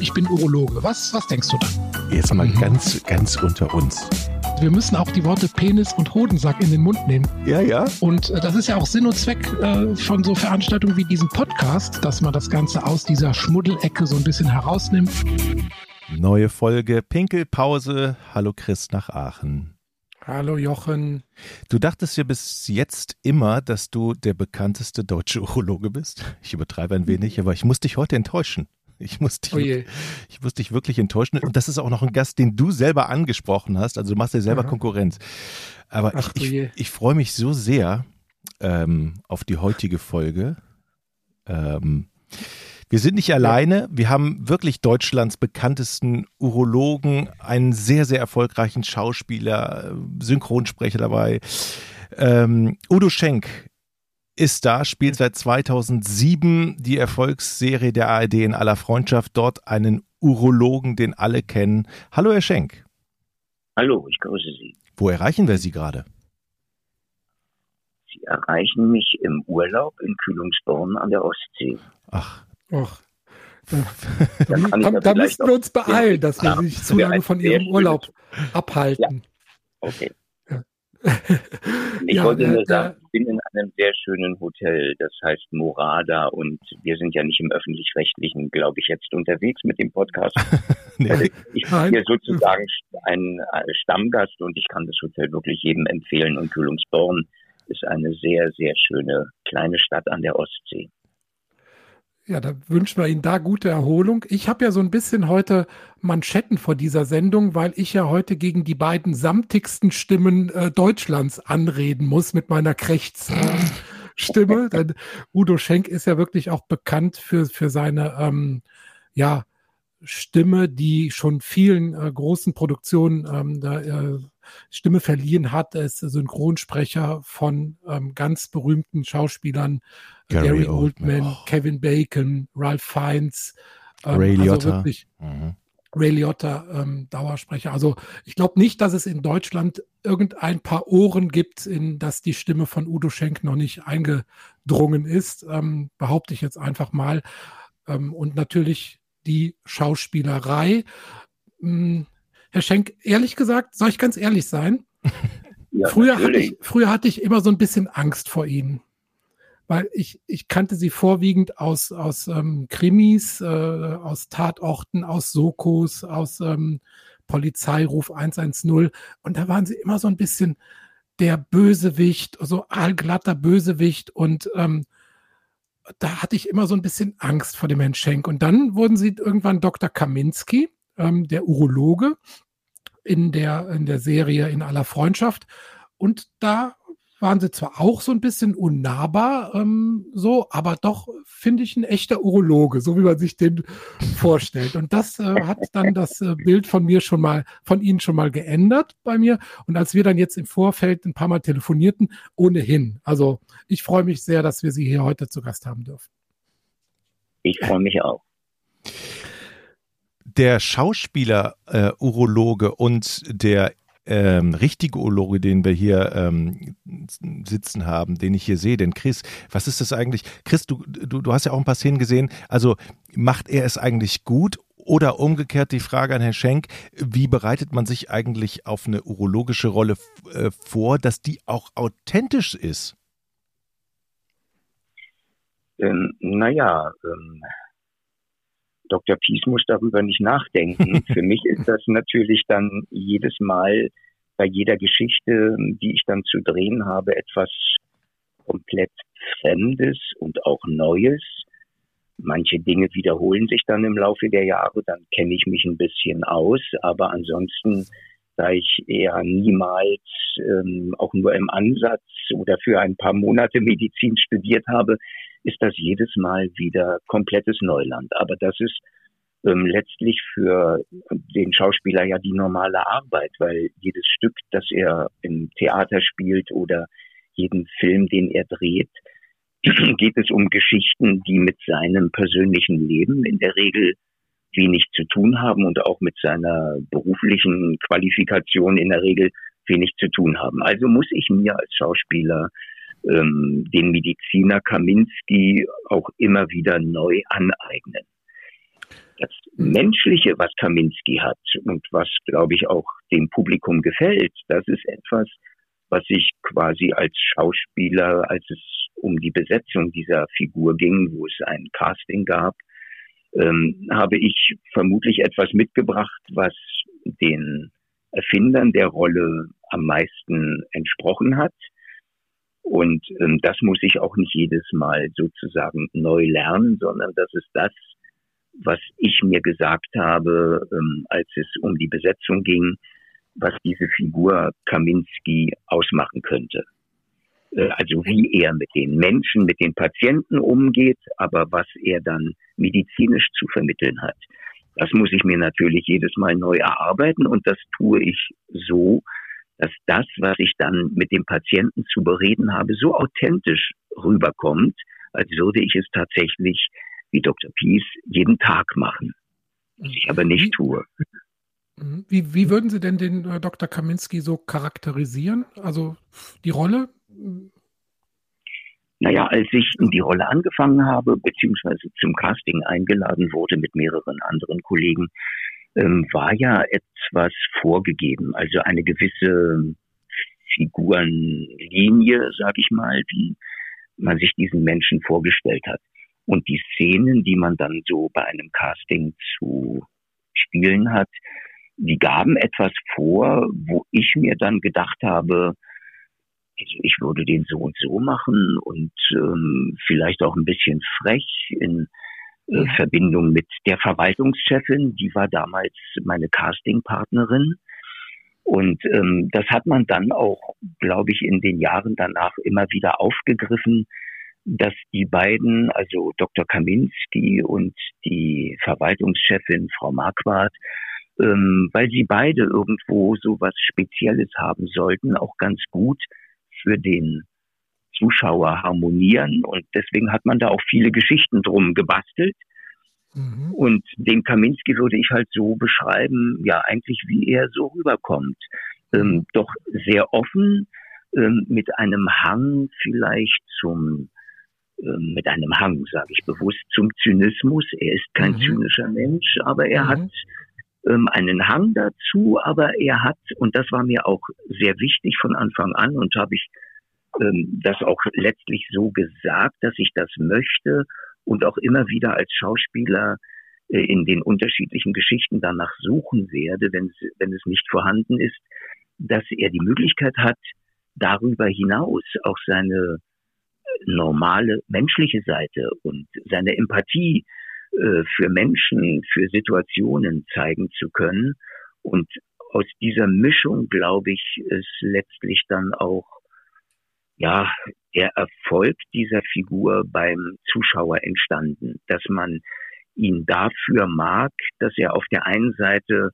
ich bin Urologe. Was, was denkst du dann? Jetzt mal mhm. ganz, ganz unter uns. Wir müssen auch die Worte Penis und Hodensack in den Mund nehmen. Ja, ja. Und äh, das ist ja auch Sinn und Zweck äh, von so Veranstaltungen wie diesem Podcast, dass man das Ganze aus dieser Schmuddelecke so ein bisschen herausnimmt. Neue Folge Pinkelpause. Hallo Chris nach Aachen. Hallo Jochen. Du dachtest ja bis jetzt immer, dass du der bekannteste deutsche Urologe bist. Ich übertreibe ein wenig, aber ich muss dich heute enttäuschen. Ich muss, dich, oh ich muss dich wirklich enttäuschen. Und das ist auch noch ein Gast, den du selber angesprochen hast. Also du machst dir selber Aha. Konkurrenz. Aber Ach, ich, ich, ich freue mich so sehr ähm, auf die heutige Folge. Ähm, wir sind nicht alleine. Wir haben wirklich Deutschlands bekanntesten Urologen, einen sehr, sehr erfolgreichen Schauspieler, Synchronsprecher dabei. Ähm, Udo Schenk ist da, spielt seit 2007 die Erfolgsserie der ARD in aller Freundschaft. Dort einen Urologen, den alle kennen. Hallo, Herr Schenk. Hallo, ich grüße Sie. Wo erreichen wir Sie gerade? Sie erreichen mich im Urlaub in Kühlungsborn an der Ostsee. Ach. Ach. Da, da, da müssten wir uns beeilen, dass wir sich zu lange von Ihrem Urlaub abhalten. Ja. Okay. Ich ja, wollte nur sagen, ich bin in einem sehr schönen Hotel, das heißt Morada und wir sind ja nicht im öffentlich-rechtlichen, glaube ich, jetzt unterwegs mit dem Podcast. nee. also ich bin hier sozusagen ein Stammgast und ich kann das Hotel wirklich jedem empfehlen und Kühlungsborn ist eine sehr, sehr schöne kleine Stadt an der Ostsee. Ja, da wünschen wir Ihnen da gute Erholung. Ich habe ja so ein bisschen heute Manschetten vor dieser Sendung, weil ich ja heute gegen die beiden samtigsten Stimmen äh, Deutschlands anreden muss mit meiner Krächzstimme. Äh, Denn Udo Schenk ist ja wirklich auch bekannt für, für seine ähm, ja, Stimme, die schon vielen äh, großen Produktionen ähm, da, äh, Stimme verliehen hat. Er ist Synchronsprecher von ähm, ganz berühmten Schauspielern Gary, Gary Oldman, oh. Kevin Bacon, Ralph Fiennes, ähm, Ray also Liotta. Also wirklich, mhm. Ray Liotta, ähm, Dauersprecher. Also ich glaube nicht, dass es in Deutschland irgendein paar Ohren gibt, in das die Stimme von Udo Schenk noch nicht eingedrungen ist, ähm, behaupte ich jetzt einfach mal. Ähm, und natürlich die Schauspielerei. Hm, Herr Schenk, ehrlich gesagt, soll ich ganz ehrlich sein? Ja, früher, hatte ich, früher hatte ich immer so ein bisschen Angst vor Ihnen weil ich, ich kannte sie vorwiegend aus, aus ähm, Krimis, äh, aus Tatorten, aus Sokos, aus ähm, Polizeiruf 110 und da waren sie immer so ein bisschen der Bösewicht, so allglatter Bösewicht und ähm, da hatte ich immer so ein bisschen Angst vor dem Herrn Schenk. Und dann wurden sie irgendwann Dr. Kaminski, ähm, der Urologe, in der, in der Serie In aller Freundschaft. Und da waren sie zwar auch so ein bisschen unnahbar, ähm, so, aber doch finde ich ein echter Urologe, so wie man sich den vorstellt. Und das äh, hat dann das äh, Bild von mir schon mal, von Ihnen schon mal geändert bei mir. Und als wir dann jetzt im Vorfeld ein paar Mal telefonierten, ohnehin. Also ich freue mich sehr, dass wir Sie hier heute zu Gast haben dürfen. Ich freue mich auch der Schauspieler äh, Urologe und der ähm, richtige Urologe, den wir hier ähm, sitzen haben, den ich hier sehe, denn Chris, was ist das eigentlich? Chris, du, du, du hast ja auch ein paar Szenen gesehen. Also macht er es eigentlich gut oder umgekehrt die Frage an Herrn Schenk, wie bereitet man sich eigentlich auf eine urologische Rolle äh, vor, dass die auch authentisch ist? Ähm, naja, ähm, Dr. Pies muss darüber nicht nachdenken. Für mich ist das natürlich dann jedes Mal bei jeder Geschichte, die ich dann zu drehen habe, etwas komplett Fremdes und auch Neues. Manche Dinge wiederholen sich dann im Laufe der Jahre, dann kenne ich mich ein bisschen aus, aber ansonsten, da ich eher niemals ähm, auch nur im Ansatz oder für ein paar Monate Medizin studiert habe, ist das jedes Mal wieder komplettes Neuland. Aber das ist ähm, letztlich für den Schauspieler ja die normale Arbeit, weil jedes Stück, das er im Theater spielt oder jeden Film, den er dreht, geht es um Geschichten, die mit seinem persönlichen Leben in der Regel wenig zu tun haben und auch mit seiner beruflichen Qualifikation in der Regel wenig zu tun haben. Also muss ich mir als Schauspieler ähm, den Mediziner Kaminski auch immer wieder neu aneignen. Das Menschliche, was Kaminski hat und was, glaube ich, auch dem Publikum gefällt, das ist etwas, was ich quasi als Schauspieler, als es um die Besetzung dieser Figur ging, wo es ein Casting gab, ähm, habe ich vermutlich etwas mitgebracht, was den Erfindern der Rolle am meisten entsprochen hat. Und ähm, das muss ich auch nicht jedes Mal sozusagen neu lernen, sondern das ist das, was ich mir gesagt habe, ähm, als es um die Besetzung ging, was diese Figur Kaminski ausmachen könnte. Äh, also wie er mit den Menschen, mit den Patienten umgeht, aber was er dann medizinisch zu vermitteln hat. Das muss ich mir natürlich jedes Mal neu erarbeiten und das tue ich so, dass das, was ich dann mit dem Patienten zu bereden habe, so authentisch rüberkommt, als würde ich es tatsächlich, wie Dr. Pies, jeden Tag machen. Was ich aber nicht tue. Mhm. Wie, wie würden Sie denn den äh, Dr. Kaminski so charakterisieren? Also die Rolle? Naja, als ich in die Rolle angefangen habe, beziehungsweise zum Casting eingeladen wurde mit mehreren anderen Kollegen, war ja etwas vorgegeben, also eine gewisse Figurenlinie, sag ich mal, wie man sich diesen Menschen vorgestellt hat. Und die Szenen, die man dann so bei einem Casting zu spielen hat, die gaben etwas vor, wo ich mir dann gedacht habe, also ich würde den so und so machen und ähm, vielleicht auch ein bisschen frech in äh, Verbindung mit der Verwaltungschefin, die war damals meine Castingpartnerin. Und ähm, das hat man dann auch, glaube ich, in den Jahren danach immer wieder aufgegriffen, dass die beiden, also Dr. Kaminski und die Verwaltungschefin Frau Marquardt, ähm, weil sie beide irgendwo so was Spezielles haben sollten, auch ganz gut für den Zuschauer harmonieren. Und deswegen hat man da auch viele Geschichten drum gebastelt. Mhm. Und den Kaminski würde ich halt so beschreiben, ja, eigentlich wie er so rüberkommt. Ähm, doch sehr offen, ähm, mit einem Hang vielleicht zum, ähm, mit einem Hang, sage ich bewusst, zum Zynismus. Er ist kein mhm. zynischer Mensch, aber er mhm. hat ähm, einen Hang dazu, aber er hat, und das war mir auch sehr wichtig von Anfang an und habe ich ähm, das auch letztlich so gesagt, dass ich das möchte und auch immer wieder als Schauspieler äh, in den unterschiedlichen Geschichten danach suchen werde, wenn es, nicht vorhanden ist, dass er die Möglichkeit hat, darüber hinaus auch seine normale menschliche Seite und seine Empathie äh, für Menschen, für Situationen zeigen zu können. Und aus dieser Mischung, glaube ich, ist letztlich dann auch ja der Erfolg dieser Figur beim Zuschauer entstanden, dass man ihn dafür mag, dass er auf der einen Seite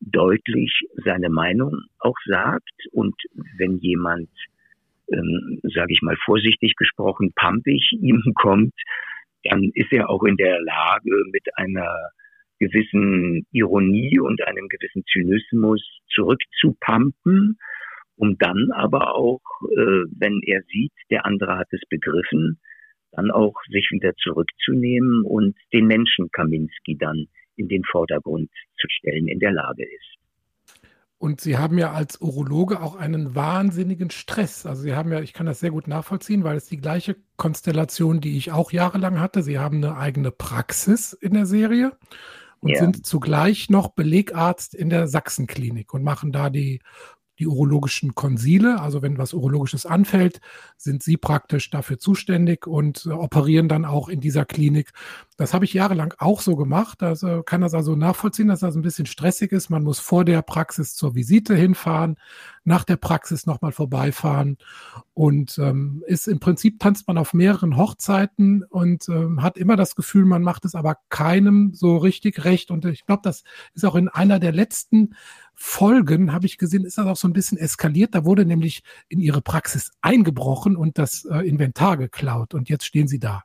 deutlich seine Meinung auch sagt und wenn jemand, ähm, sage ich mal vorsichtig gesprochen, pampig ihm kommt, dann ist er auch in der Lage, mit einer gewissen Ironie und einem gewissen Zynismus zurückzupumpen, um dann aber auch, äh, wenn er sieht, der andere hat es begriffen, dann auch sich wieder zurückzunehmen und den Menschen Kaminski dann in den Vordergrund zu stellen in der Lage ist. Und Sie haben ja als Urologe auch einen wahnsinnigen Stress. Also Sie haben ja, ich kann das sehr gut nachvollziehen, weil es die gleiche Konstellation, die ich auch jahrelang hatte. Sie haben eine eigene Praxis in der Serie und ja. sind zugleich noch Belegarzt in der Sachsenklinik und machen da die die urologischen Konsile. Also wenn was Urologisches anfällt, sind sie praktisch dafür zuständig und äh, operieren dann auch in dieser Klinik. Das habe ich jahrelang auch so gemacht. Also kann das also nachvollziehen, dass das ein bisschen stressig ist. Man muss vor der Praxis zur Visite hinfahren, nach der Praxis nochmal vorbeifahren und ähm, ist im Prinzip tanzt man auf mehreren Hochzeiten und ähm, hat immer das Gefühl, man macht es aber keinem so richtig recht. Und ich glaube, das ist auch in einer der letzten Folgen, habe ich gesehen, ist das auch so ein bisschen eskaliert. Da wurde nämlich in ihre Praxis eingebrochen und das äh, Inventar geklaut. Und jetzt stehen sie da.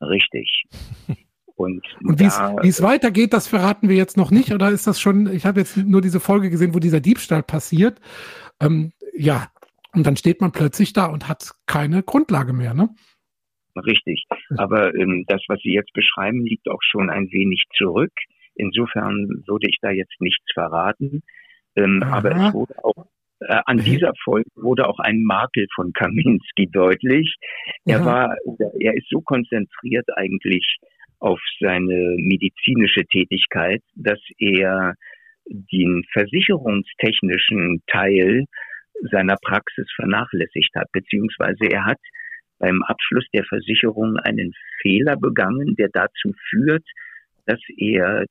Richtig. Und, und wie es weitergeht, das verraten wir jetzt noch nicht. Oder ist das schon, ich habe jetzt nur diese Folge gesehen, wo dieser Diebstahl passiert. Ähm, ja, und dann steht man plötzlich da und hat keine Grundlage mehr, ne? Richtig. Aber ähm, das, was Sie jetzt beschreiben, liegt auch schon ein wenig zurück. Insofern würde ich da jetzt nichts verraten. Ähm, aber es wurde auch äh, an dieser Folge wurde auch ein Makel von Kaminski deutlich. Er ja. war, er ist so konzentriert eigentlich auf seine medizinische Tätigkeit, dass er den versicherungstechnischen Teil seiner Praxis vernachlässigt hat, beziehungsweise er hat beim Abschluss der Versicherung einen Fehler begangen, der dazu führt, dass er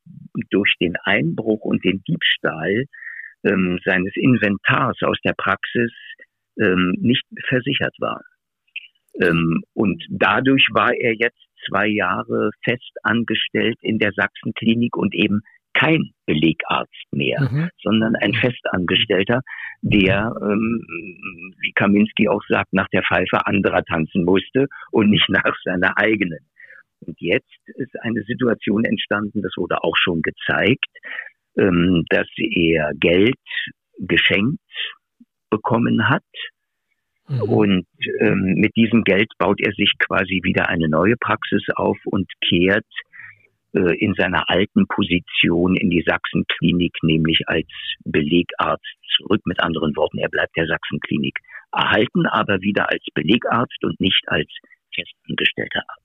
durch den Einbruch und den Diebstahl ähm, seines Inventars aus der Praxis ähm, nicht versichert war. Ähm, und dadurch war er jetzt zwei Jahre fest angestellt in der Sachsenklinik und eben kein Belegarzt mehr, mhm. sondern ein Festangestellter, der, ähm, wie Kaminski auch sagt, nach der Pfeife anderer tanzen musste und nicht nach seiner eigenen. Und jetzt ist eine Situation entstanden, das wurde auch schon gezeigt, ähm, dass er Geld geschenkt bekommen hat. Mhm. Und ähm, mit diesem Geld baut er sich quasi wieder eine neue Praxis auf und kehrt äh, in seiner alten Position in die Sachsenklinik, nämlich als Belegarzt zurück. Mit anderen Worten, er bleibt der Sachsenklinik erhalten, aber wieder als Belegarzt und nicht als festangestellter Arzt.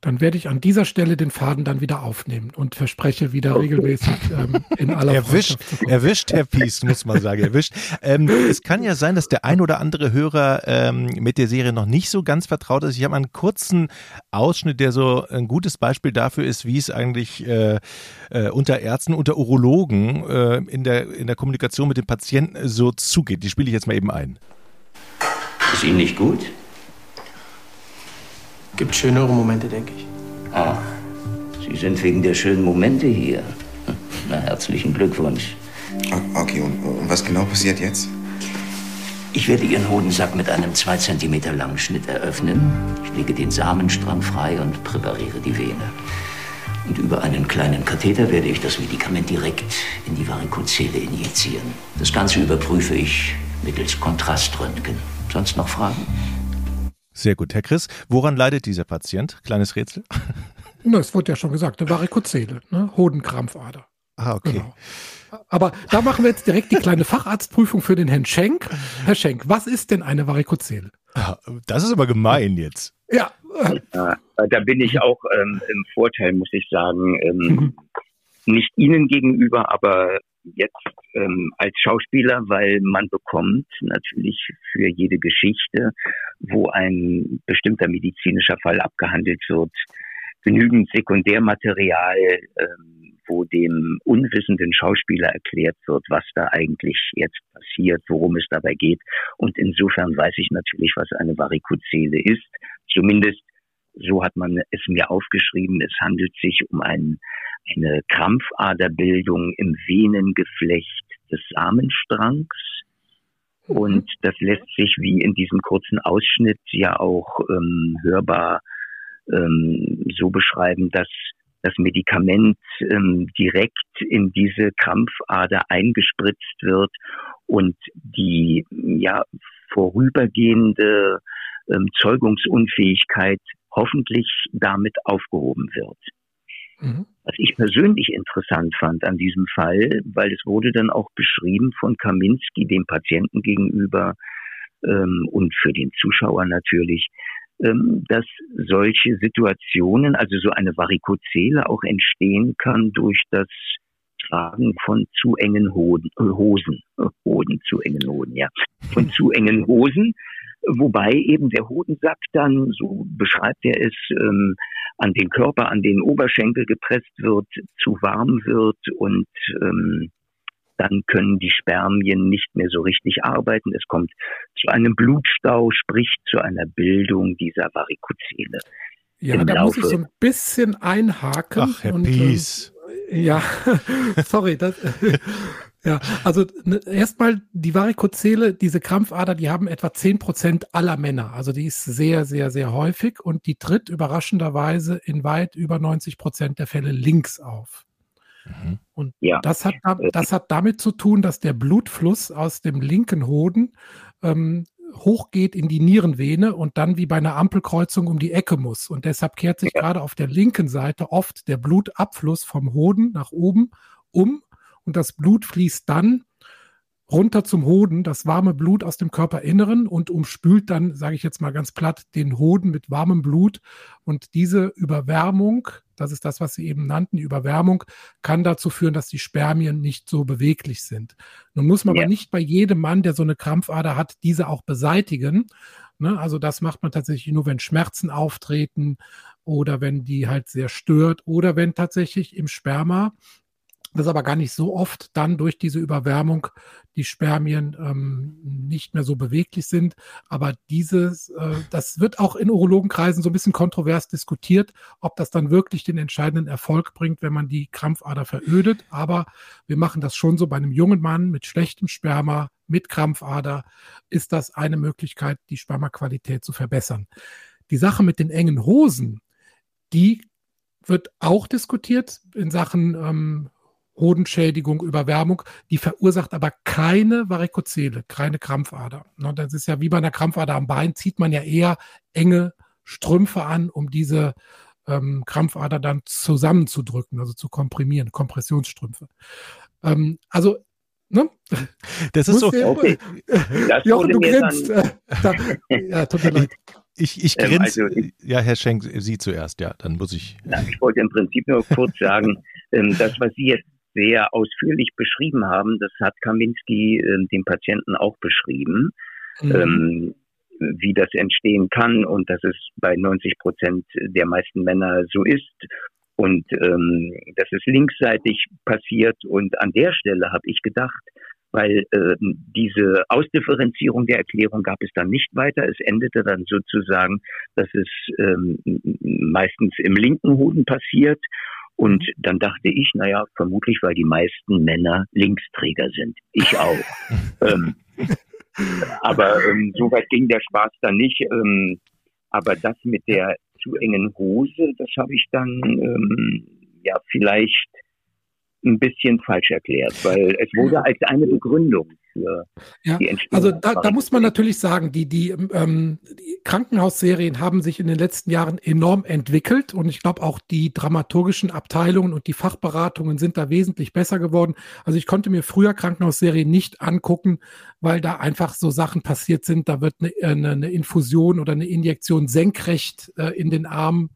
Dann werde ich an dieser Stelle den Faden dann wieder aufnehmen und verspreche wieder regelmäßig ähm, in aller Erwischt, erwischt, Herr Pies, muss man sagen, erwischt. Ähm, es kann ja sein, dass der ein oder andere Hörer ähm, mit der Serie noch nicht so ganz vertraut ist. Ich habe einen kurzen Ausschnitt, der so ein gutes Beispiel dafür ist, wie es eigentlich äh, äh, unter Ärzten, unter Urologen äh, in, der, in der Kommunikation mit dem Patienten so zugeht. Die spiele ich jetzt mal eben ein. Ist Ihnen nicht gut? Gibt schönere Momente, denke ich. Ah, Sie sind wegen der schönen Momente hier. Na, herzlichen Glückwunsch. Okay, und, und was genau passiert jetzt? Ich werde Ihren Hodensack mit einem zwei Zentimeter langen Schnitt eröffnen. Ich lege den Samenstrang frei und präpariere die Vene. Und über einen kleinen Katheter werde ich das Medikament direkt in die Varikozele injizieren. Das Ganze überprüfe ich mittels Kontraströntgen. Sonst noch Fragen? Sehr gut. Herr Chris, woran leidet dieser Patient? Kleines Rätsel. Na, es wurde ja schon gesagt, eine Varikozele, ne? Hodenkrampfader. Ah, okay. Genau. Aber da machen wir jetzt direkt die kleine Facharztprüfung für den Herrn Schenk. Herr Schenk, was ist denn eine Varikozele? Ah, das ist aber gemein jetzt. Ja. ja da bin ich auch ähm, im Vorteil, muss ich sagen. Ähm, mhm. Nicht Ihnen gegenüber, aber jetzt ähm, als Schauspieler, weil man bekommt natürlich für jede Geschichte, wo ein bestimmter medizinischer Fall abgehandelt wird, genügend Sekundärmaterial, ähm, wo dem unwissenden Schauspieler erklärt wird, was da eigentlich jetzt passiert, worum es dabei geht. Und insofern weiß ich natürlich, was eine Varikozele ist. Zumindest so hat man es mir aufgeschrieben. Es handelt sich um ein, eine Krampfaderbildung im Venengeflecht des Samenstrangs. Mhm. Und das lässt sich wie in diesem kurzen Ausschnitt ja auch ähm, hörbar ähm, so beschreiben, dass das Medikament ähm, direkt in diese Krampfader eingespritzt wird und die ja vorübergehende ähm, Zeugungsunfähigkeit hoffentlich damit aufgehoben wird. Mhm. Was ich persönlich interessant fand an diesem Fall, weil es wurde dann auch beschrieben von Kaminski dem Patienten gegenüber ähm, und für den Zuschauer natürlich, ähm, dass solche Situationen, also so eine Varikozele auch entstehen kann durch das Tragen von zu engen Hoden, äh, Hosen, Hoden, zu engen Hoden, ja, von zu engen Hosen, wobei eben der Hodensack dann, so beschreibt er es, ähm, an den Körper, an den Oberschenkel gepresst wird, zu warm wird und ähm, dann können die Spermien nicht mehr so richtig arbeiten. Es kommt zu einem Blutstau, sprich zu einer Bildung dieser Varikozele. Ja, da Laufe. muss ich so ein bisschen einhaken. Ach, Herr und, Pies. Äh, ja, sorry, das, Ja, also ne, erstmal die Varikozele, diese Krampfader, die haben etwa zehn Prozent aller Männer. Also die ist sehr, sehr, sehr häufig und die tritt überraschenderweise in weit über 90 Prozent der Fälle links auf. Mhm. Und ja. das, hat, das hat damit zu tun, dass der Blutfluss aus dem linken Hoden ähm, hochgeht in die Nierenvene und dann wie bei einer Ampelkreuzung um die Ecke muss. Und deshalb kehrt sich ja. gerade auf der linken Seite oft der Blutabfluss vom Hoden nach oben um und das Blut fließt dann runter zum Hoden, das warme Blut aus dem Körperinneren und umspült dann, sage ich jetzt mal ganz platt, den Hoden mit warmem Blut. Und diese Überwärmung, das ist das, was Sie eben nannten, die Überwärmung, kann dazu führen, dass die Spermien nicht so beweglich sind. Nun muss man ja. aber nicht bei jedem Mann, der so eine Krampfader hat, diese auch beseitigen. Ne? Also das macht man tatsächlich nur, wenn Schmerzen auftreten oder wenn die halt sehr stört oder wenn tatsächlich im Sperma das aber gar nicht so oft dann durch diese Überwärmung die Spermien ähm, nicht mehr so beweglich sind. Aber dieses, äh, das wird auch in Urologenkreisen so ein bisschen kontrovers diskutiert, ob das dann wirklich den entscheidenden Erfolg bringt, wenn man die Krampfader verödet. Aber wir machen das schon so bei einem jungen Mann mit schlechtem Sperma, mit Krampfader, ist das eine Möglichkeit, die Spermaqualität zu verbessern. Die Sache mit den engen Hosen, die wird auch diskutiert in Sachen ähm, Hodenschädigung, Überwärmung, die verursacht aber keine Varikozele, keine Krampfader. Ne, das ist ja wie bei einer Krampfader am Bein, zieht man ja eher enge Strümpfe an, um diese ähm, Krampfader dann zusammenzudrücken, also zu komprimieren, Kompressionsstrümpfe. Ähm, also, ne? Das ist so. Okay. Das Jochen, du grinst. ja, tut mir leid. Ich, ich ähm, grinse. Ähm, also, ja, Herr Schenk, Sie zuerst, ja, dann muss ich. Na, ich wollte im Prinzip nur kurz sagen, ähm, das, was Sie jetzt sehr ausführlich beschrieben haben. Das hat Kaminski äh, dem Patienten auch beschrieben, mhm. ähm, wie das entstehen kann und dass es bei 90 Prozent der meisten Männer so ist und ähm, dass es linksseitig passiert. Und an der Stelle habe ich gedacht, weil äh, diese Ausdifferenzierung der Erklärung gab es dann nicht weiter. Es endete dann sozusagen, dass es ähm, meistens im linken Hoden passiert und dann dachte ich, naja, vermutlich, weil die meisten Männer Linksträger sind. Ich auch. ähm, aber ähm, so weit ging der Spaß dann nicht. Ähm, aber das mit der zu engen Hose, das habe ich dann ähm, ja vielleicht ein bisschen falsch erklärt, weil es wurde als eine Begründung für ja, die Entstehung. Also da, da muss man natürlich sagen, die, die, ähm, die Krankenhausserien haben sich in den letzten Jahren enorm entwickelt und ich glaube auch die dramaturgischen Abteilungen und die Fachberatungen sind da wesentlich besser geworden. Also ich konnte mir früher Krankenhausserien nicht angucken, weil da einfach so Sachen passiert sind. Da wird eine, eine, eine Infusion oder eine Injektion senkrecht äh, in den Arm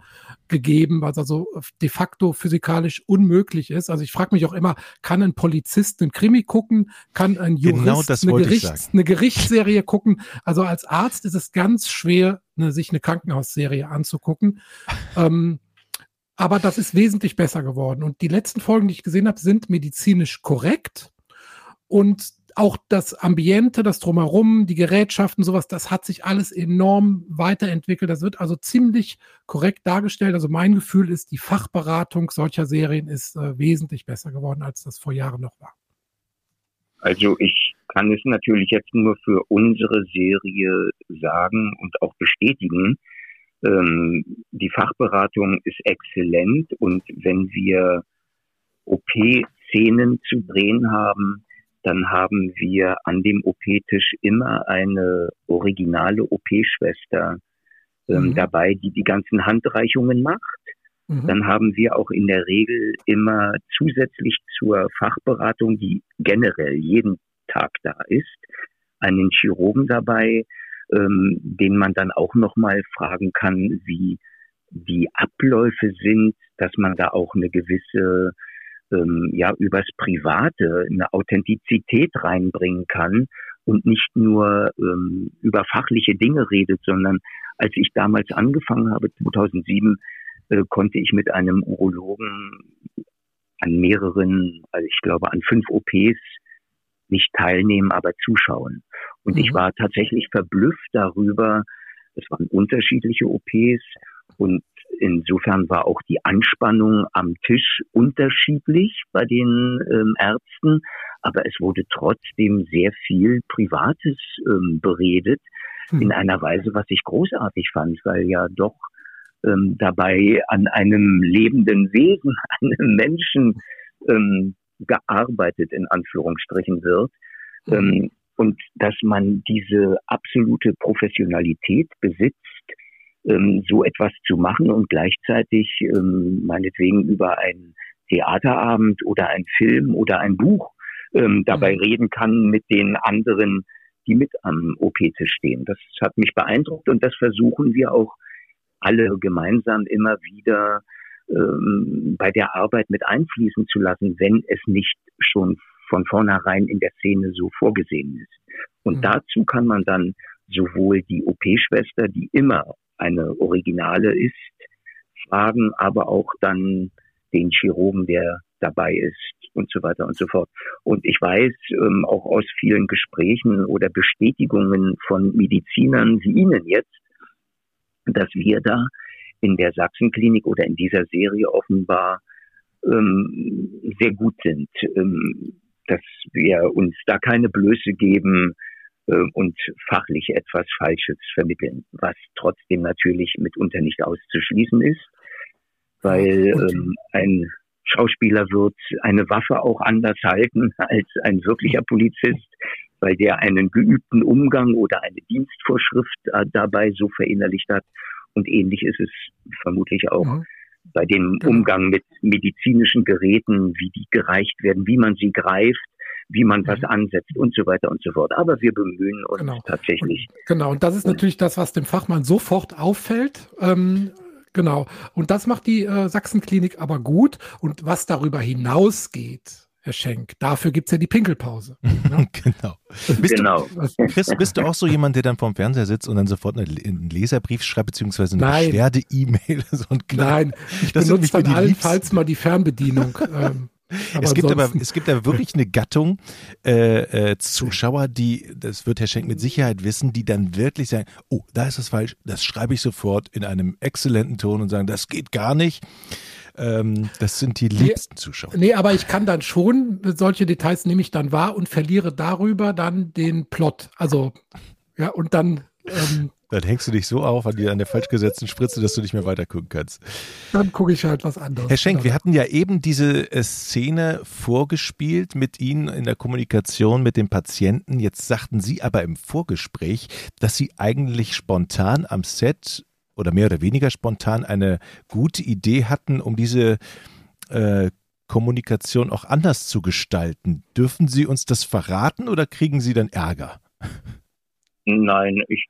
gegeben, was also de facto physikalisch unmöglich ist. Also ich frage mich auch immer, kann ein Polizist einen Krimi gucken? Kann ein Jurist genau eine, Gerichts-, eine Gerichtsserie gucken? Also als Arzt ist es ganz schwer, eine, sich eine Krankenhausserie anzugucken. ähm, aber das ist wesentlich besser geworden. Und die letzten Folgen, die ich gesehen habe, sind medizinisch korrekt. Und auch das Ambiente, das Drumherum, die Gerätschaften, sowas, das hat sich alles enorm weiterentwickelt. Das wird also ziemlich korrekt dargestellt. Also mein Gefühl ist, die Fachberatung solcher Serien ist äh, wesentlich besser geworden, als das vor Jahren noch war. Also ich kann es natürlich jetzt nur für unsere Serie sagen und auch bestätigen. Ähm, die Fachberatung ist exzellent und wenn wir OP-Szenen zu drehen haben, dann haben wir an dem OP-Tisch immer eine originale OP-Schwester ähm, mhm. dabei, die die ganzen Handreichungen macht. Mhm. Dann haben wir auch in der Regel immer zusätzlich zur Fachberatung, die generell jeden Tag da ist, einen Chirurgen dabei, ähm, den man dann auch nochmal fragen kann, wie die Abläufe sind, dass man da auch eine gewisse ähm, ja übers Private eine Authentizität reinbringen kann und nicht nur ähm, über fachliche Dinge redet, sondern als ich damals angefangen habe, 2007, äh, konnte ich mit einem Urologen an mehreren, also ich glaube an fünf OPs nicht teilnehmen, aber zuschauen. Und mhm. ich war tatsächlich verblüfft darüber, es waren unterschiedliche OPs und insofern war auch die Anspannung am Tisch unterschiedlich bei den ähm, Ärzten, aber es wurde trotzdem sehr viel Privates ähm, beredet hm. in einer Weise, was ich großartig fand, weil ja doch ähm, dabei an einem lebenden Wesen, einem Menschen ähm, gearbeitet in Anführungsstrichen wird. Hm. Ähm, und dass man diese absolute Professionalität besitzt, ähm, so etwas zu machen und gleichzeitig ähm, meinetwegen über einen Theaterabend oder ein Film oder ein Buch ähm, dabei mhm. reden kann mit den anderen, die mit am OP-Tisch stehen. Das hat mich beeindruckt und das versuchen wir auch alle gemeinsam immer wieder ähm, bei der Arbeit mit einfließen zu lassen, wenn es nicht schon von vornherein in der Szene so vorgesehen ist. Und mhm. dazu kann man dann sowohl die OP-Schwester, die immer eine Originale ist, fragen, aber auch dann den Chirurgen, der dabei ist und so weiter und so fort. Und ich weiß ähm, auch aus vielen Gesprächen oder Bestätigungen von Medizinern wie Ihnen jetzt, dass wir da in der Sachsenklinik oder in dieser Serie offenbar ähm, sehr gut sind, ähm, dass wir uns da keine Blöße geben und fachlich etwas Falsches vermitteln, was trotzdem natürlich mitunter nicht auszuschließen ist, weil ähm, ein Schauspieler wird eine Waffe auch anders halten als ein wirklicher Polizist, weil der einen geübten Umgang oder eine Dienstvorschrift äh, dabei so verinnerlicht hat. Und ähnlich ist es vermutlich auch mhm. bei dem genau. Umgang mit medizinischen Geräten, wie die gereicht werden, wie man sie greift, wie man was mhm. ansetzt und so weiter und so fort. Aber wir bemühen uns genau. tatsächlich. Und, genau, und das ist natürlich das, was dem Fachmann sofort auffällt. Ähm, Genau. Und das macht die äh, Sachsenklinik aber gut. Und was darüber hinausgeht, Herr Schenk, dafür gibt es ja die Pinkelpause. Ne? genau. Bist genau. Du, Chris, bist du auch so jemand, der dann vorm Fernseher sitzt und dann sofort einen Leserbrief schreibt, beziehungsweise eine Beschwerde-E-Mail? So Nein, ich das benutze dann allenfalls mal die Fernbedienung. ähm, es gibt, aber, es gibt aber wirklich eine Gattung äh, äh, Zuschauer, die, das wird Herr Schenk mit Sicherheit wissen, die dann wirklich sagen, oh, da ist es falsch, das schreibe ich sofort in einem exzellenten Ton und sagen, das geht gar nicht. Ähm, das sind die liebsten nee, Zuschauer. Nee, aber ich kann dann schon, solche Details nehme ich dann wahr und verliere darüber dann den Plot. Also, ja, und dann ähm, dann hängst du dich so auf an, die, an der falsch gesetzten Spritze, dass du nicht mehr weiter gucken kannst. Dann gucke ich halt was anderes. Herr Schenk, wir hatten ja eben diese äh, Szene vorgespielt mit Ihnen in der Kommunikation mit dem Patienten. Jetzt sagten Sie aber im Vorgespräch, dass Sie eigentlich spontan am Set oder mehr oder weniger spontan eine gute Idee hatten, um diese äh, Kommunikation auch anders zu gestalten. Dürfen Sie uns das verraten oder kriegen Sie dann Ärger? Nein, ich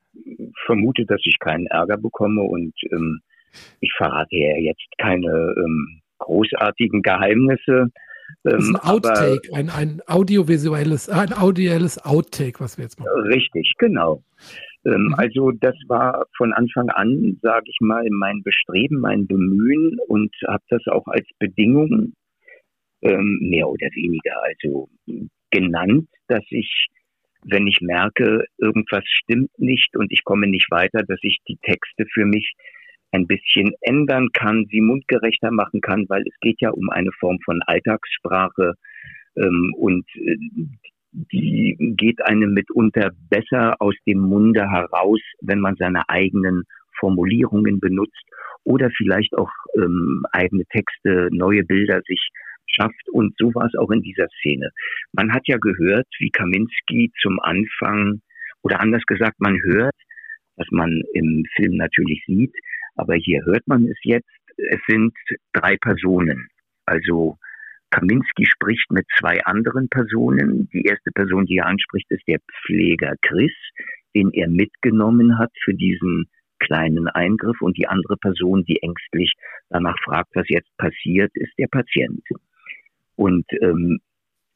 vermute, dass ich keinen Ärger bekomme und ähm, ich verrate ja jetzt keine ähm, großartigen Geheimnisse. das ist ein ähm, Outtake, aber, ein, ein audiovisuelles, ein audielles Outtake, was wir jetzt machen. Richtig, genau. Ähm, mhm. Also das war von Anfang an, sage ich mal, mein Bestreben, mein Bemühen und habe das auch als Bedingung ähm, mehr oder weniger also genannt, dass ich wenn ich merke, irgendwas stimmt nicht und ich komme nicht weiter, dass ich die Texte für mich ein bisschen ändern kann, sie mundgerechter machen kann, weil es geht ja um eine Form von Alltagssprache ähm, und äh, die geht einem mitunter besser aus dem Munde heraus, wenn man seine eigenen Formulierungen benutzt oder vielleicht auch ähm, eigene Texte, neue Bilder sich schafft. Und so war es auch in dieser Szene. Man hat ja gehört, wie Kaminski zum Anfang, oder anders gesagt, man hört, was man im Film natürlich sieht, aber hier hört man es jetzt, es sind drei Personen. Also Kaminski spricht mit zwei anderen Personen. Die erste Person, die er anspricht, ist der Pfleger Chris, den er mitgenommen hat für diesen kleinen Eingriff. Und die andere Person, die ängstlich danach fragt, was jetzt passiert, ist der Patient. Und ähm,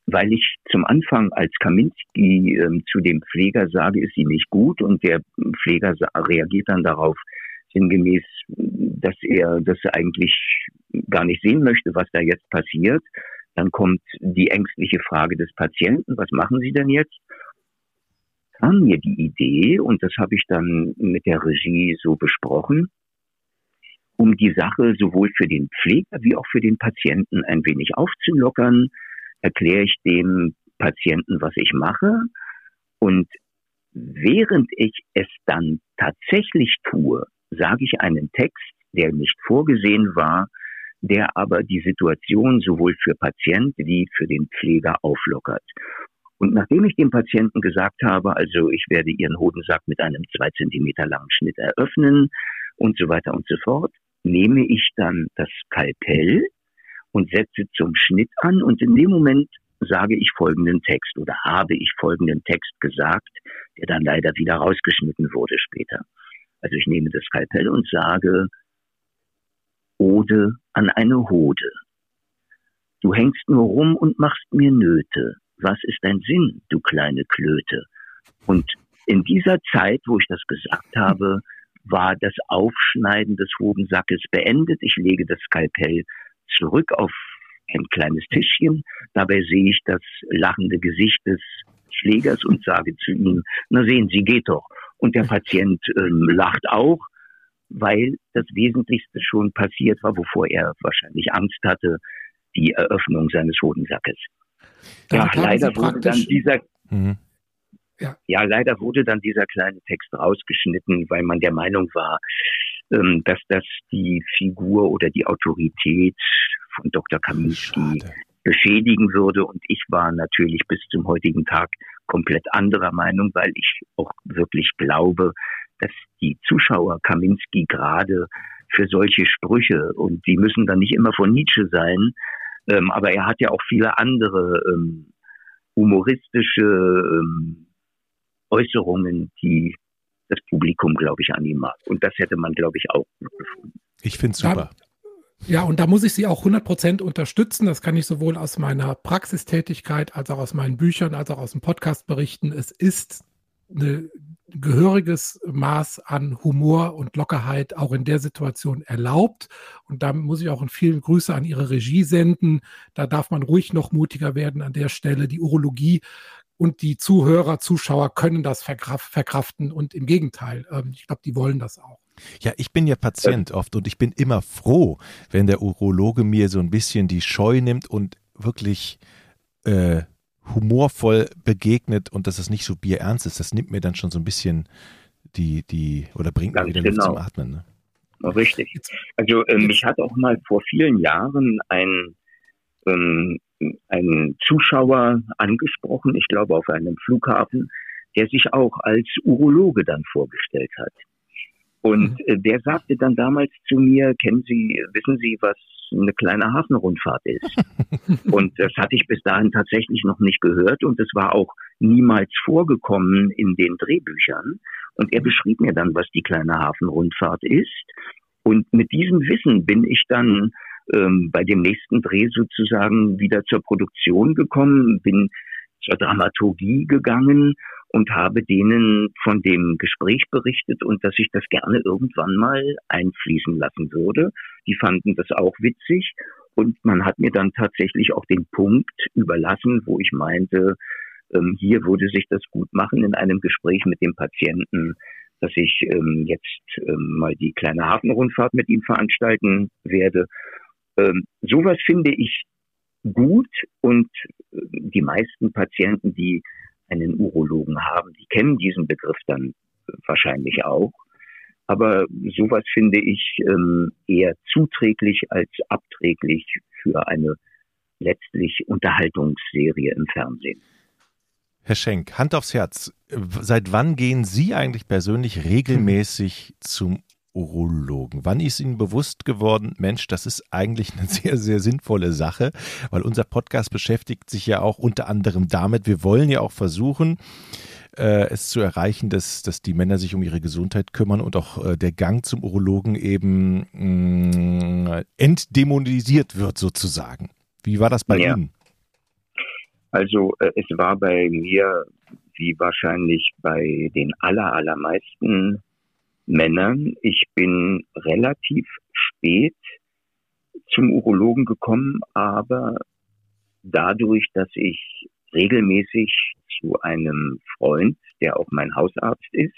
weil ich zum Anfang als Kaminski ähm, zu dem Pfleger sage, ist sie nicht gut und der Pfleger reagiert dann darauf sinngemäß, dass er das eigentlich gar nicht sehen möchte, was da jetzt passiert. Dann kommt die ängstliche Frage des Patienten, was machen Sie denn jetzt? Kam mir die Idee, und das habe ich dann mit der Regie so besprochen, um die Sache sowohl für den Pfleger wie auch für den Patienten ein wenig aufzulockern, erkläre ich dem Patienten, was ich mache. Und während ich es dann tatsächlich tue, sage ich einen Text, der nicht vorgesehen war, der aber die Situation sowohl für Patient wie für den Pfleger auflockert. Und nachdem ich dem Patienten gesagt habe, also ich werde Ihren Hodensack mit einem zwei Zentimeter langen Schnitt eröffnen und so weiter und so fort, nehme ich dann das Skalpell und setze zum Schnitt an und in dem Moment sage ich folgenden Text oder habe ich folgenden Text gesagt, der dann leider wieder rausgeschnitten wurde später. Also ich nehme das Skalpell und sage Ode an eine Hode. Du hängst nur rum und machst mir Nöte. Was ist dein Sinn, du kleine Klöte? Und in dieser Zeit, wo ich das gesagt habe, war das Aufschneiden des Hodensackes beendet. Ich lege das Skalpell zurück auf ein kleines Tischchen. Dabei sehe ich das lachende Gesicht des Pflegers und sage zu ihm, na sehen Sie, geht doch. Und der Patient ähm, lacht auch, weil das Wesentlichste schon passiert war, wovor er wahrscheinlich Angst hatte, die Eröffnung seines Hodensackes. Ja, leider wurde dann dieser, mhm. Ja. ja, leider wurde dann dieser kleine Text rausgeschnitten, weil man der Meinung war, ähm, dass das die Figur oder die Autorität von Dr. Kaminski Schade. beschädigen würde. Und ich war natürlich bis zum heutigen Tag komplett anderer Meinung, weil ich auch wirklich glaube, dass die Zuschauer Kaminski gerade für solche Sprüche, und die müssen dann nicht immer von Nietzsche sein, ähm, aber er hat ja auch viele andere ähm, humoristische ähm, Äußerungen, die das Publikum, glaube ich, an ihm mag. Und das hätte man, glaube ich, auch gefunden. Ich finde es super. Ja, und da muss ich Sie auch 100% unterstützen. Das kann ich sowohl aus meiner Praxistätigkeit als auch aus meinen Büchern, als auch aus dem Podcast berichten. Es ist ein gehöriges Maß an Humor und Lockerheit auch in der Situation erlaubt. Und da muss ich auch vielen Grüße an Ihre Regie senden. Da darf man ruhig noch mutiger werden an der Stelle. Die Urologie und die Zuhörer, Zuschauer können das verkraften und im Gegenteil, ähm, ich glaube, die wollen das auch. Ja, ich bin ja Patient oft und ich bin immer froh, wenn der Urologe mir so ein bisschen die Scheu nimmt und wirklich äh, humorvoll begegnet und dass es nicht so bierernst ist. Das nimmt mir dann schon so ein bisschen die, die, oder bringt Ganz mir wieder genau. zum Atmen. Ne? Richtig. Also äh, mich hat auch mal vor vielen Jahren ein, ähm, ein Zuschauer angesprochen, ich glaube auf einem Flughafen, der sich auch als Urologe dann vorgestellt hat. Und mhm. äh, der sagte dann damals zu mir, kennen Sie, wissen Sie, was eine kleine Hafenrundfahrt ist? und das hatte ich bis dahin tatsächlich noch nicht gehört und es war auch niemals vorgekommen in den Drehbüchern. Und er beschrieb mir dann, was die kleine Hafenrundfahrt ist. Und mit diesem Wissen bin ich dann ähm, bei dem nächsten Dreh sozusagen wieder zur Produktion gekommen, bin zur Dramaturgie gegangen und habe denen von dem Gespräch berichtet und dass ich das gerne irgendwann mal einfließen lassen würde. Die fanden das auch witzig und man hat mir dann tatsächlich auch den Punkt überlassen, wo ich meinte, ähm, hier würde sich das gut machen in einem Gespräch mit dem Patienten, dass ich ähm, jetzt ähm, mal die kleine Hafenrundfahrt mit ihm veranstalten werde. Ähm, sowas finde ich gut und äh, die meisten Patienten, die einen Urologen haben. Die kennen diesen Begriff dann wahrscheinlich auch. Aber sowas finde ich ähm, eher zuträglich als abträglich für eine letztlich Unterhaltungsserie im Fernsehen. Herr Schenk, Hand aufs Herz. Seit wann gehen Sie eigentlich persönlich regelmäßig zum Urologen. Wann ist Ihnen bewusst geworden, Mensch, das ist eigentlich eine sehr, sehr sinnvolle Sache, weil unser Podcast beschäftigt sich ja auch unter anderem damit, wir wollen ja auch versuchen, äh, es zu erreichen, dass, dass die Männer sich um ihre Gesundheit kümmern und auch äh, der Gang zum Urologen eben mh, mm, entdämonisiert wird sozusagen. Wie war das bei ja. Ihnen? Also äh, es war bei mir wie wahrscheinlich bei den aller, allermeisten Männern. Ich bin relativ spät zum Urologen gekommen, aber dadurch, dass ich regelmäßig zu einem Freund, der auch mein Hausarzt ist,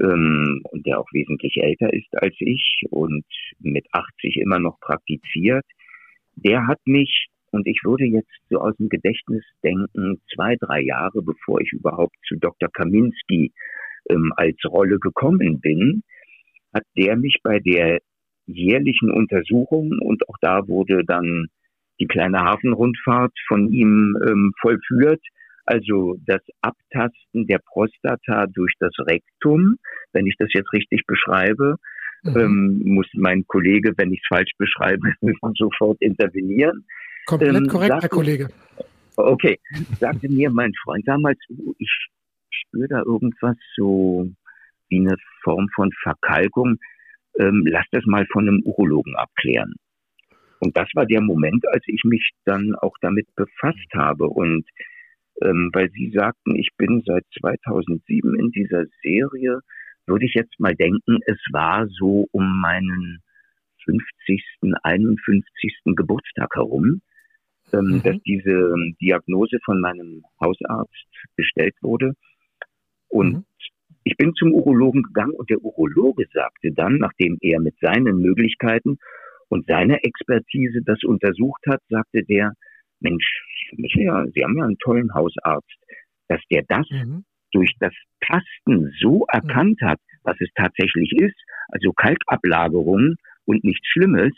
ähm, und der auch wesentlich älter ist als ich und mit 80 immer noch praktiziert, der hat mich, und ich würde jetzt so aus dem Gedächtnis denken, zwei, drei Jahre bevor ich überhaupt zu Dr. Kaminski ähm, als Rolle gekommen bin, hat der mich bei der jährlichen Untersuchung und auch da wurde dann die kleine Hafenrundfahrt von ihm ähm, vollführt, Also das Abtasten der Prostata durch das Rektum, wenn ich das jetzt richtig beschreibe, mhm. ähm, muss mein Kollege, wenn ich es falsch beschreibe, sofort intervenieren. Komplett ähm, korrekt, sagte, Herr Kollege. Okay, sagte mir mein Freund damals, ich spüre da irgendwas so wie eine Form von Verkalkung. Ähm, lass das mal von einem Urologen abklären. Und das war der Moment, als ich mich dann auch damit befasst habe. Und ähm, weil Sie sagten, ich bin seit 2007 in dieser Serie, würde ich jetzt mal denken, es war so um meinen 50., 51. Geburtstag herum, ähm, mhm. dass diese Diagnose von meinem Hausarzt gestellt wurde. Und mhm. ich bin zum Urologen gegangen und der Urologe sagte dann, nachdem er mit seinen Möglichkeiten und seiner Expertise das untersucht hat, sagte der, Mensch, ja, Sie haben ja einen tollen Hausarzt, dass der das mhm. durch das Tasten so erkannt hat, was es tatsächlich ist, also Kalkablagerung und nichts Schlimmes,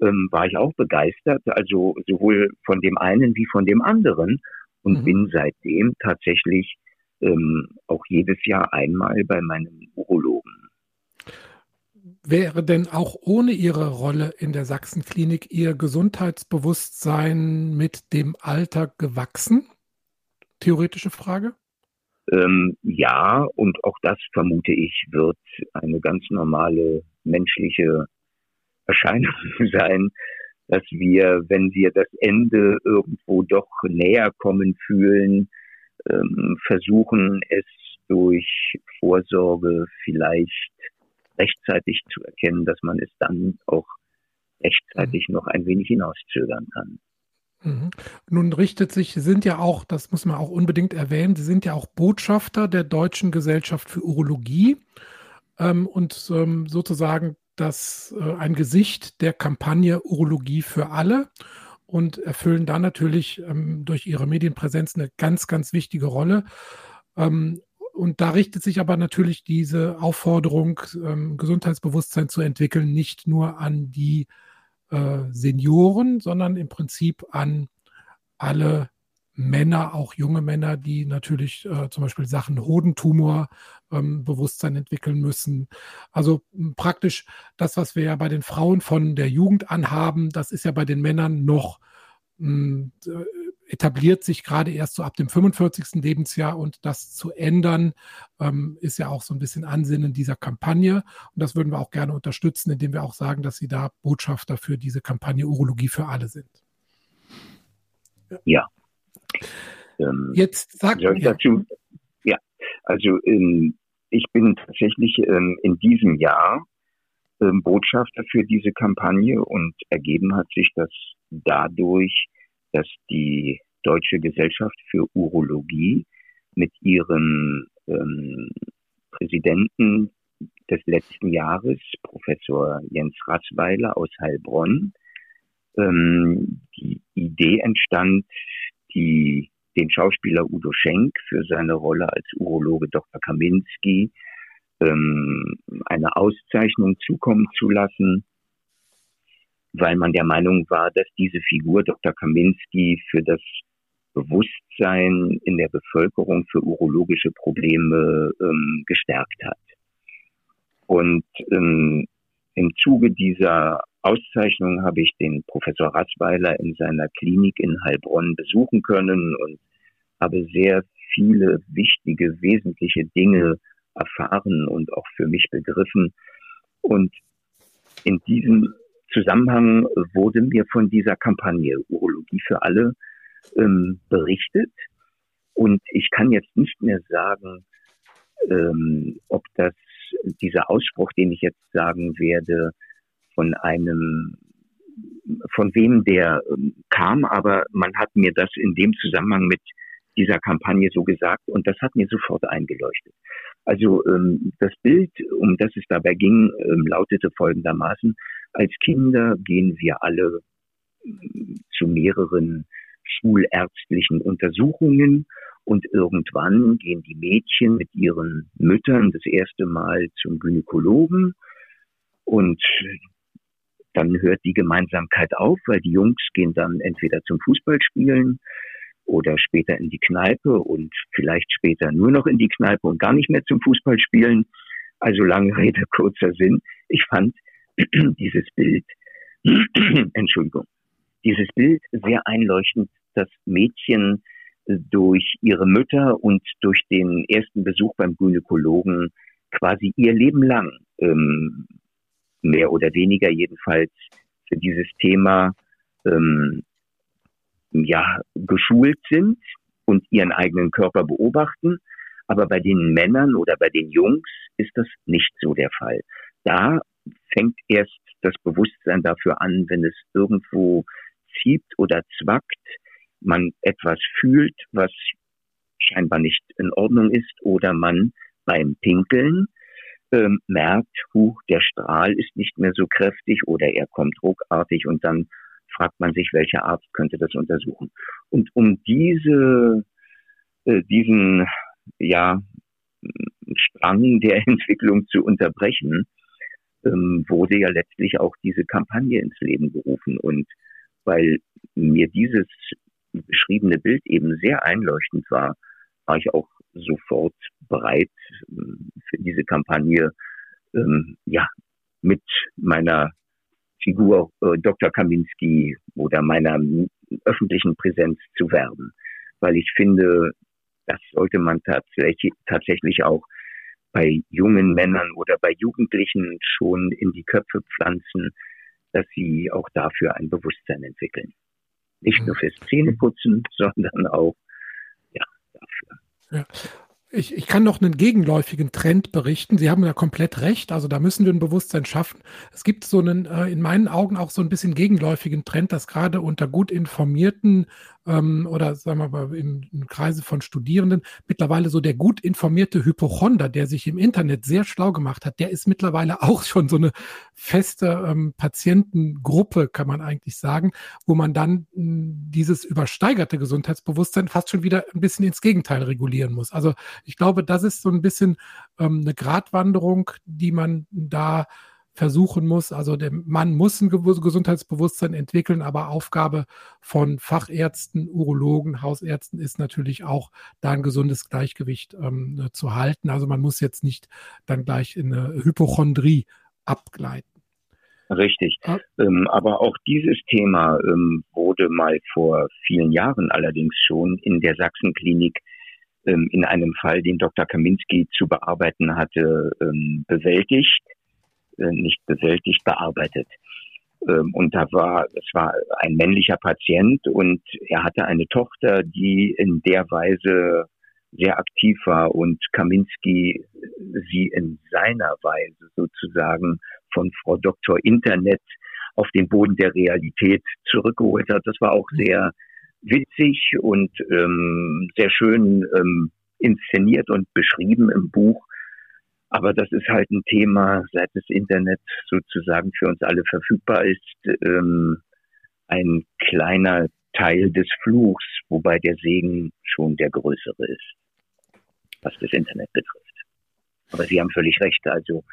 ähm, war ich auch begeistert, also sowohl von dem einen wie von dem anderen und mhm. bin seitdem tatsächlich ähm, auch jedes Jahr einmal bei meinem Urologen. Wäre denn auch ohne Ihre Rolle in der Sachsenklinik Ihr Gesundheitsbewusstsein mit dem Alter gewachsen? Theoretische Frage. Ähm, ja, und auch das vermute ich, wird eine ganz normale menschliche Erscheinung sein, dass wir, wenn wir das Ende irgendwo doch näher kommen fühlen, ähm, versuchen es durch Vorsorge vielleicht rechtzeitig zu erkennen, dass man es dann auch rechtzeitig noch ein wenig hinauszögern kann. Mhm. Nun richtet sich, Sie sind ja auch, das muss man auch unbedingt erwähnen, Sie sind ja auch Botschafter der Deutschen Gesellschaft für Urologie ähm, und ähm, sozusagen das äh, ein Gesicht der Kampagne Urologie für alle und erfüllen da natürlich ähm, durch ihre Medienpräsenz eine ganz, ganz wichtige Rolle. Ähm, und da richtet sich aber natürlich diese Aufforderung, ähm, Gesundheitsbewusstsein zu entwickeln, nicht nur an die äh, Senioren, sondern im Prinzip an alle Männer, auch junge Männer, die natürlich äh, zum Beispiel Sachen Hodentumor ähm, Bewusstsein entwickeln müssen. Also praktisch das, was wir ja bei den Frauen von der Jugend anhaben, das ist ja bei den Männern noch mh, etabliert sich gerade erst so ab dem 45. Lebensjahr und das zu ändern, ähm, ist ja auch so ein bisschen Ansinnen dieser Kampagne. Und das würden wir auch gerne unterstützen, indem wir auch sagen, dass Sie da Botschafter für diese Kampagne Urologie für alle sind. Ja. ja. Jetzt sagt dazu, ja, also ähm, ich bin tatsächlich ähm, in diesem Jahr ähm, Botschafter für diese Kampagne und ergeben hat sich das dadurch, dass die Deutsche Gesellschaft für Urologie mit ihrem ähm, Präsidenten des letzten Jahres, Professor Jens Rassweiler aus Heilbronn, ähm, die Idee entstand, die, den Schauspieler Udo Schenk für seine Rolle als Urologe Dr. Kaminski ähm, eine Auszeichnung zukommen zu lassen, weil man der Meinung war, dass diese Figur Dr. Kaminski für das Bewusstsein in der Bevölkerung für urologische Probleme ähm, gestärkt hat. Und ähm, im Zuge dieser Auszeichnung habe ich den Professor Rassweiler in seiner Klinik in Heilbronn besuchen können und habe sehr viele wichtige, wesentliche Dinge erfahren und auch für mich begriffen. Und in diesem Zusammenhang wurde mir von dieser Kampagne Urologie für alle ähm, berichtet. Und ich kann jetzt nicht mehr sagen, ähm, ob das dieser Ausspruch, den ich jetzt sagen werde, von einem, von wem der ähm, kam, aber man hat mir das in dem Zusammenhang mit dieser Kampagne so gesagt und das hat mir sofort eingeleuchtet. Also ähm, das Bild, um das es dabei ging, ähm, lautete folgendermaßen, als Kinder gehen wir alle äh, zu mehreren schulärztlichen Untersuchungen und irgendwann gehen die Mädchen mit ihren Müttern das erste Mal zum Gynäkologen und dann hört die Gemeinsamkeit auf, weil die Jungs gehen dann entweder zum Fußballspielen oder später in die Kneipe und vielleicht später nur noch in die Kneipe und gar nicht mehr zum Fußballspielen. Also lange Rede, kurzer Sinn. Ich fand dieses Bild, Entschuldigung, dieses Bild sehr einleuchtend, das Mädchen durch ihre Mütter und durch den ersten Besuch beim Gynäkologen quasi ihr Leben lang, ähm, mehr oder weniger jedenfalls, für dieses Thema ähm, ja geschult sind und ihren eigenen Körper beobachten. Aber bei den Männern oder bei den Jungs ist das nicht so der Fall. Da fängt erst das Bewusstsein dafür an, wenn es irgendwo zieht oder zwackt, man etwas fühlt, was scheinbar nicht in Ordnung ist, oder man beim Pinkeln ähm, merkt, huch, der Strahl ist nicht mehr so kräftig oder er kommt ruckartig und dann fragt man sich, welcher Arzt könnte das untersuchen. Und um diese, äh, diesen, ja, Strang der Entwicklung zu unterbrechen, ähm, wurde ja letztlich auch diese Kampagne ins Leben gerufen. Und weil mir dieses beschriebene Bild eben sehr einleuchtend war, war ich auch sofort bereit, ähm, für diese Kampagne ähm, ja mit meiner Figur äh, Dr. Kaminski oder meiner öffentlichen Präsenz zu werben, weil ich finde, das sollte man tatsächlich, tatsächlich auch bei jungen Männern oder bei Jugendlichen schon in die Köpfe pflanzen, dass sie auch dafür ein Bewusstsein entwickeln. Nicht nur fürs Zähneputzen, sondern auch. Ja. Ich, ich kann noch einen gegenläufigen Trend berichten. Sie haben ja komplett recht. Also da müssen wir ein Bewusstsein schaffen. Es gibt so einen, äh, in meinen Augen auch so ein bisschen gegenläufigen Trend, dass gerade unter gut informierten ähm, oder sagen wir mal im, Kreise von Studierenden mittlerweile so der gut informierte Hypochonder, der sich im Internet sehr schlau gemacht hat, der ist mittlerweile auch schon so eine feste ähm, Patientengruppe, kann man eigentlich sagen, wo man dann mh, hm, dieses übersteigerte Gesundheitsbewusstsein fast schon wieder ein bisschen ins Gegenteil regulieren muss. Also ich glaube, das ist so ein bisschen ähm, eine Gratwanderung, die man da versuchen muss. Also der Mann muss ein Gesundheitsbewusstsein entwickeln, aber Aufgabe von Fachärzten, Urologen, Hausärzten ist natürlich auch, da ein gesundes Gleichgewicht ähm, zu halten. Also man muss jetzt nicht dann gleich in eine Hypochondrie abgleiten. Richtig. Ah. Ähm, aber auch dieses Thema ähm, wurde mal vor vielen Jahren allerdings schon in der Sachsenklinik ähm, in einem Fall, den Dr. Kaminski zu bearbeiten hatte, ähm, bewältigt nicht bewältigt, bearbeitet. Ähm, und da war, es war ein männlicher Patient und er hatte eine Tochter, die in der Weise sehr aktiv war und Kaminski sie in seiner Weise sozusagen von Frau Doktor Internet auf den Boden der Realität zurückgeholt hat. Das war auch sehr witzig und ähm, sehr schön ähm, inszeniert und beschrieben im Buch. Aber das ist halt ein Thema, seit das Internet sozusagen für uns alle verfügbar ist, ähm, ein kleiner Teil des Fluchs, wobei der Segen schon der größere ist, was das Internet betrifft. Aber Sie haben völlig recht. Also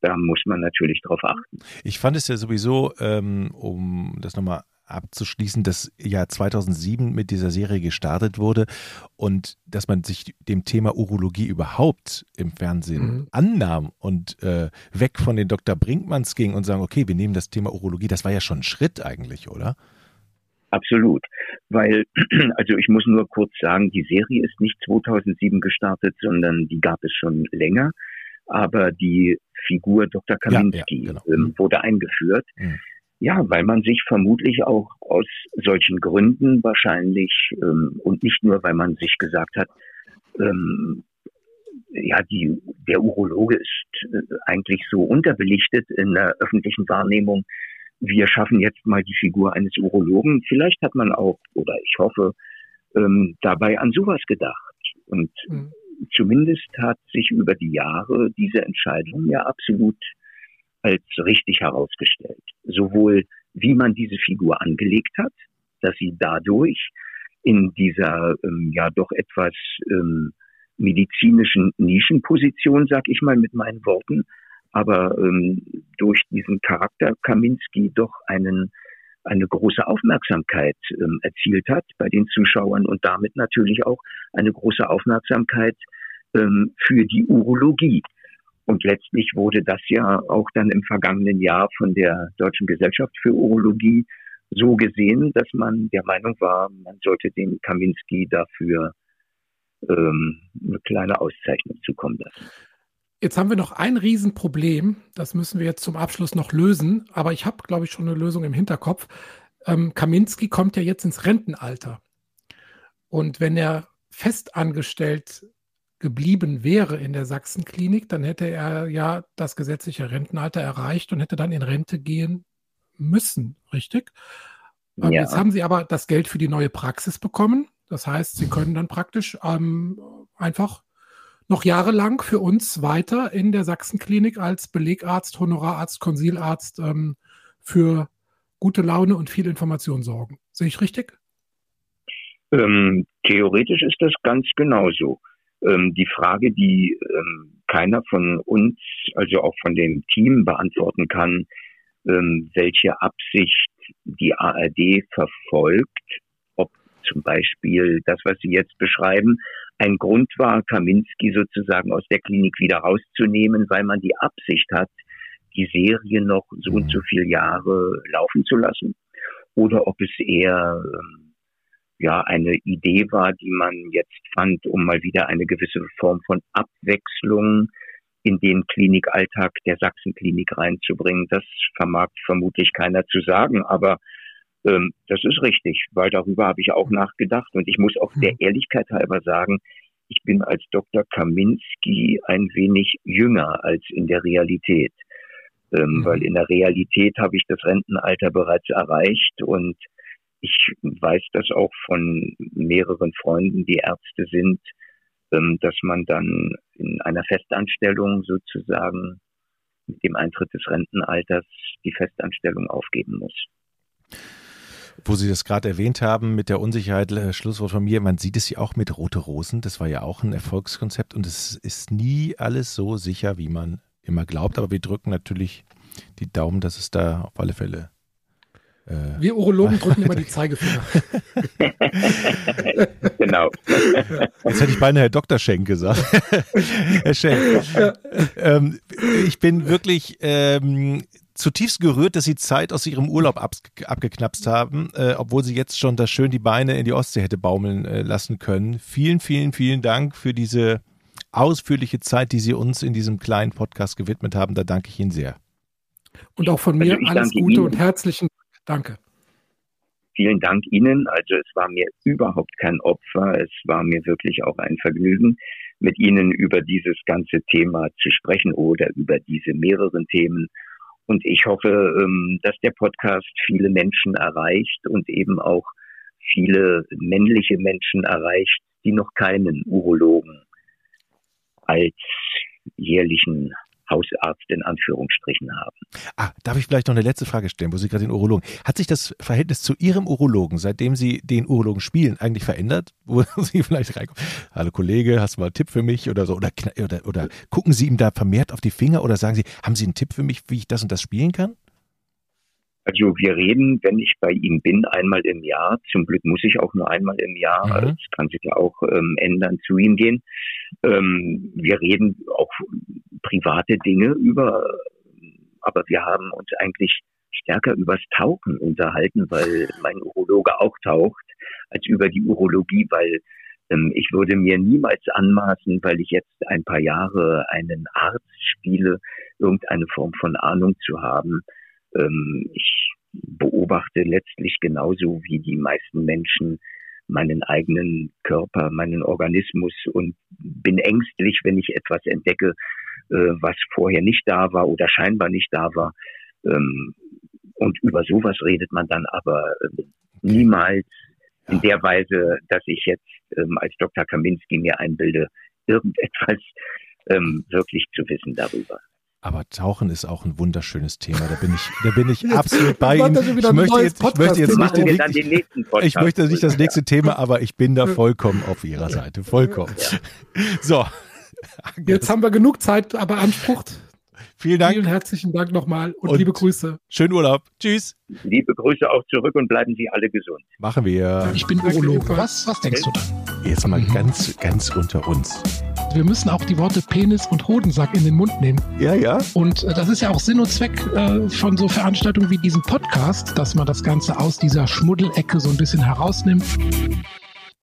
da muss man natürlich drauf achten. Ich fand es ja sowieso, ähm, um das nochmal abzuschließen, dass ja 2007 mit dieser Serie gestartet wurde und dass man sich dem Thema Urologie überhaupt im Fernsehen mhm. annahm und äh, weg von den Dr. Brinkmanns ging und sagen, okay, wir nehmen das Thema Urologie, das war ja schon ein Schritt eigentlich, oder? Absolut, weil, also ich muss nur kurz sagen, die Serie ist nicht 2007 gestartet, sondern die gab es schon länger, aber die Figur Dr. Kaminski ja, ja, genau. ähm, wurde eingeführt. Mhm ja, weil man sich vermutlich auch aus solchen Gründen wahrscheinlich ähm, und nicht nur, weil man sich gesagt hat, ähm, ja, die, der Urologe ist äh, eigentlich so unterbelichtet in der öffentlichen Wahrnehmung. Wir schaffen jetzt mal die Figur eines Urologen. Vielleicht hat man auch, oder ich hoffe, ähm, dabei an sowas gedacht. Und mhm. zumindest hat sich über die Jahre diese Entscheidung ja absolut als richtig herausgestellt. Sowohl wie man diese Figur angelegt hat, dass sie dadurch in dieser ähm, ja doch etwas ähm, medizinischen Nischenposition, sag ich mal mit meinen Worten, aber ähm, durch diesen Charakter Kaminski doch einen eine große Aufmerksamkeit ähm, erzielt hat bei den Zuschauern und damit natürlich auch eine große Aufmerksamkeit ähm, für die Urologie. Und letztlich wurde das ja auch dann im vergangenen Jahr von der Deutschen Gesellschaft für Urologie so gesehen, dass man der Meinung war, man sollte den Kaminski dafür ähm, eine kleine Auszeichnung zukommen lassen. Jetzt haben wir noch ein Riesenproblem, das müssen wir jetzt zum Abschluss noch lösen, aber ich habe, glaube ich, schon eine Lösung im Hinterkopf. Ähm, Kaminski kommt ja jetzt ins Rentenalter. Und wenn er festangestellt geblieben wäre in der Sachsenklinik, dann hätte er ja das gesetzliche Rentenalter erreicht und hätte dann in Rente gehen müssen, richtig? Ähm, ja. Jetzt haben Sie aber das Geld für die neue Praxis bekommen. Das heißt, Sie können dann praktisch ähm, einfach noch jahrelang für uns weiter in der Sachsenklinik als Belegarzt, Honorararzt, Konsilarzt ähm, für gute Laune und viel Information sorgen. Sehe ich richtig? Ähm, theoretisch ist das ganz genauso. Ähm, die Frage, die ähm, keiner von uns, also auch von dem Team beantworten kann, ähm, welche Absicht die ARD verfolgt, ob zum Beispiel das, was Sie jetzt beschreiben, ein Grund war, Kaminski sozusagen aus der Klinik wieder rauszunehmen, weil man die Absicht hat, die Serie noch so und so viele Jahre laufen zu lassen. Oder ob es eher ähm, ja eine Idee war, die man jetzt fand, um mal wieder eine gewisse Form von Abwechslung in den Klinikalltag der Sachsenklinik reinzubringen. Das vermag vermutlich keiner zu sagen, aber ähm, das ist richtig, weil darüber habe ich auch nachgedacht und ich muss auch der mhm. Ehrlichkeit halber sagen, ich bin als Dr. Kaminski ein wenig jünger als in der Realität. Ähm, mhm. Weil in der Realität habe ich das Rentenalter bereits erreicht und ich weiß das auch von mehreren Freunden, die Ärzte sind, ähm, dass man dann in einer Festanstellung sozusagen mit dem Eintritt des Rentenalters die Festanstellung aufgeben muss. Wo Sie das gerade erwähnt haben mit der Unsicherheit, äh, Schlusswort von mir, man sieht es ja auch mit Rote Rosen, das war ja auch ein Erfolgskonzept und es ist nie alles so sicher, wie man immer glaubt, aber wir drücken natürlich die Daumen, dass es da auf alle Fälle wir Urologen drücken immer die Zeigefinger. genau. Jetzt hätte ich beinahe Herr Dr. Schenk gesagt. Herr Schenk, ja. ähm, ich bin wirklich ähm, zutiefst gerührt, dass Sie Zeit aus Ihrem Urlaub ab, abgeknapst haben, äh, obwohl Sie jetzt schon da schön die Beine in die Ostsee hätte baumeln äh, lassen können. Vielen, vielen, vielen Dank für diese ausführliche Zeit, die Sie uns in diesem kleinen Podcast gewidmet haben. Da danke ich Ihnen sehr. Und auch von mir also alles Gute Ihnen. und herzlichen Danke. Vielen Dank Ihnen. Also es war mir überhaupt kein Opfer. Es war mir wirklich auch ein Vergnügen, mit Ihnen über dieses ganze Thema zu sprechen oder über diese mehreren Themen. Und ich hoffe, ähm, dass der Podcast viele Menschen erreicht und eben auch viele männliche Menschen erreicht, die noch keinen Urologen als jährlichen Hausarzt in Anführungsstrichen haben. Ah, darf ich vielleicht noch eine letzte Frage stellen, wo Sie gerade den Urologen. Hat sich das Verhältnis zu Ihrem Urologen, seitdem Sie den Urologen spielen, eigentlich verändert? Wo Sie vielleicht reinkommen? Hallo Kollege, hast du mal einen Tipp für mich oder so? Oder, oder, oder gucken Sie ihm da vermehrt auf die Finger oder sagen Sie, haben Sie einen Tipp für mich, wie ich das und das spielen kann? Also wir reden, wenn ich bei ihm bin, einmal im Jahr. Zum Glück muss ich auch nur einmal im Jahr. Mhm. Das kann sich ja auch ähm, ändern, zu ihm gehen. Ähm, wir reden auch private Dinge über, aber wir haben uns eigentlich stärker übers Tauchen unterhalten, weil mein Urologe auch taucht, als über die Urologie, weil ähm, ich würde mir niemals anmaßen, weil ich jetzt ein paar Jahre einen Arzt spiele, irgendeine Form von Ahnung zu haben. Ähm, ich beobachte letztlich genauso wie die meisten Menschen meinen eigenen Körper, meinen Organismus und bin ängstlich, wenn ich etwas entdecke, äh, was vorher nicht da war oder scheinbar nicht da war. Ähm, und über sowas redet man dann aber äh, niemals in der Weise, dass ich jetzt ähm, als Dr. Kaminski mir einbilde, irgendetwas ähm, wirklich zu wissen darüber. Aber Tauchen ist auch ein wunderschönes Thema. Da bin ich, da bin ich absolut bei Ihnen. Ich möchte, jetzt, ich möchte jetzt nicht, den, ich möchte nicht das nächste Thema, aber ich bin da vollkommen auf Ihrer Seite. Vollkommen. Ja. So. Jetzt haben wir genug Zeit beansprucht. Vielen Dank. Vielen herzlichen Dank nochmal und, und liebe Grüße. Schönen Urlaub. Tschüss. Liebe Grüße auch zurück und bleiben Sie alle gesund. Machen wir. Ich bin Urologe. Was, was denkst du da? Jetzt mal ganz, ganz unter uns. Wir müssen auch die Worte Penis und Hodensack in den Mund nehmen. Ja, ja. Und äh, das ist ja auch Sinn und Zweck äh, von so Veranstaltungen wie diesem Podcast, dass man das Ganze aus dieser Schmuddelecke so ein bisschen herausnimmt.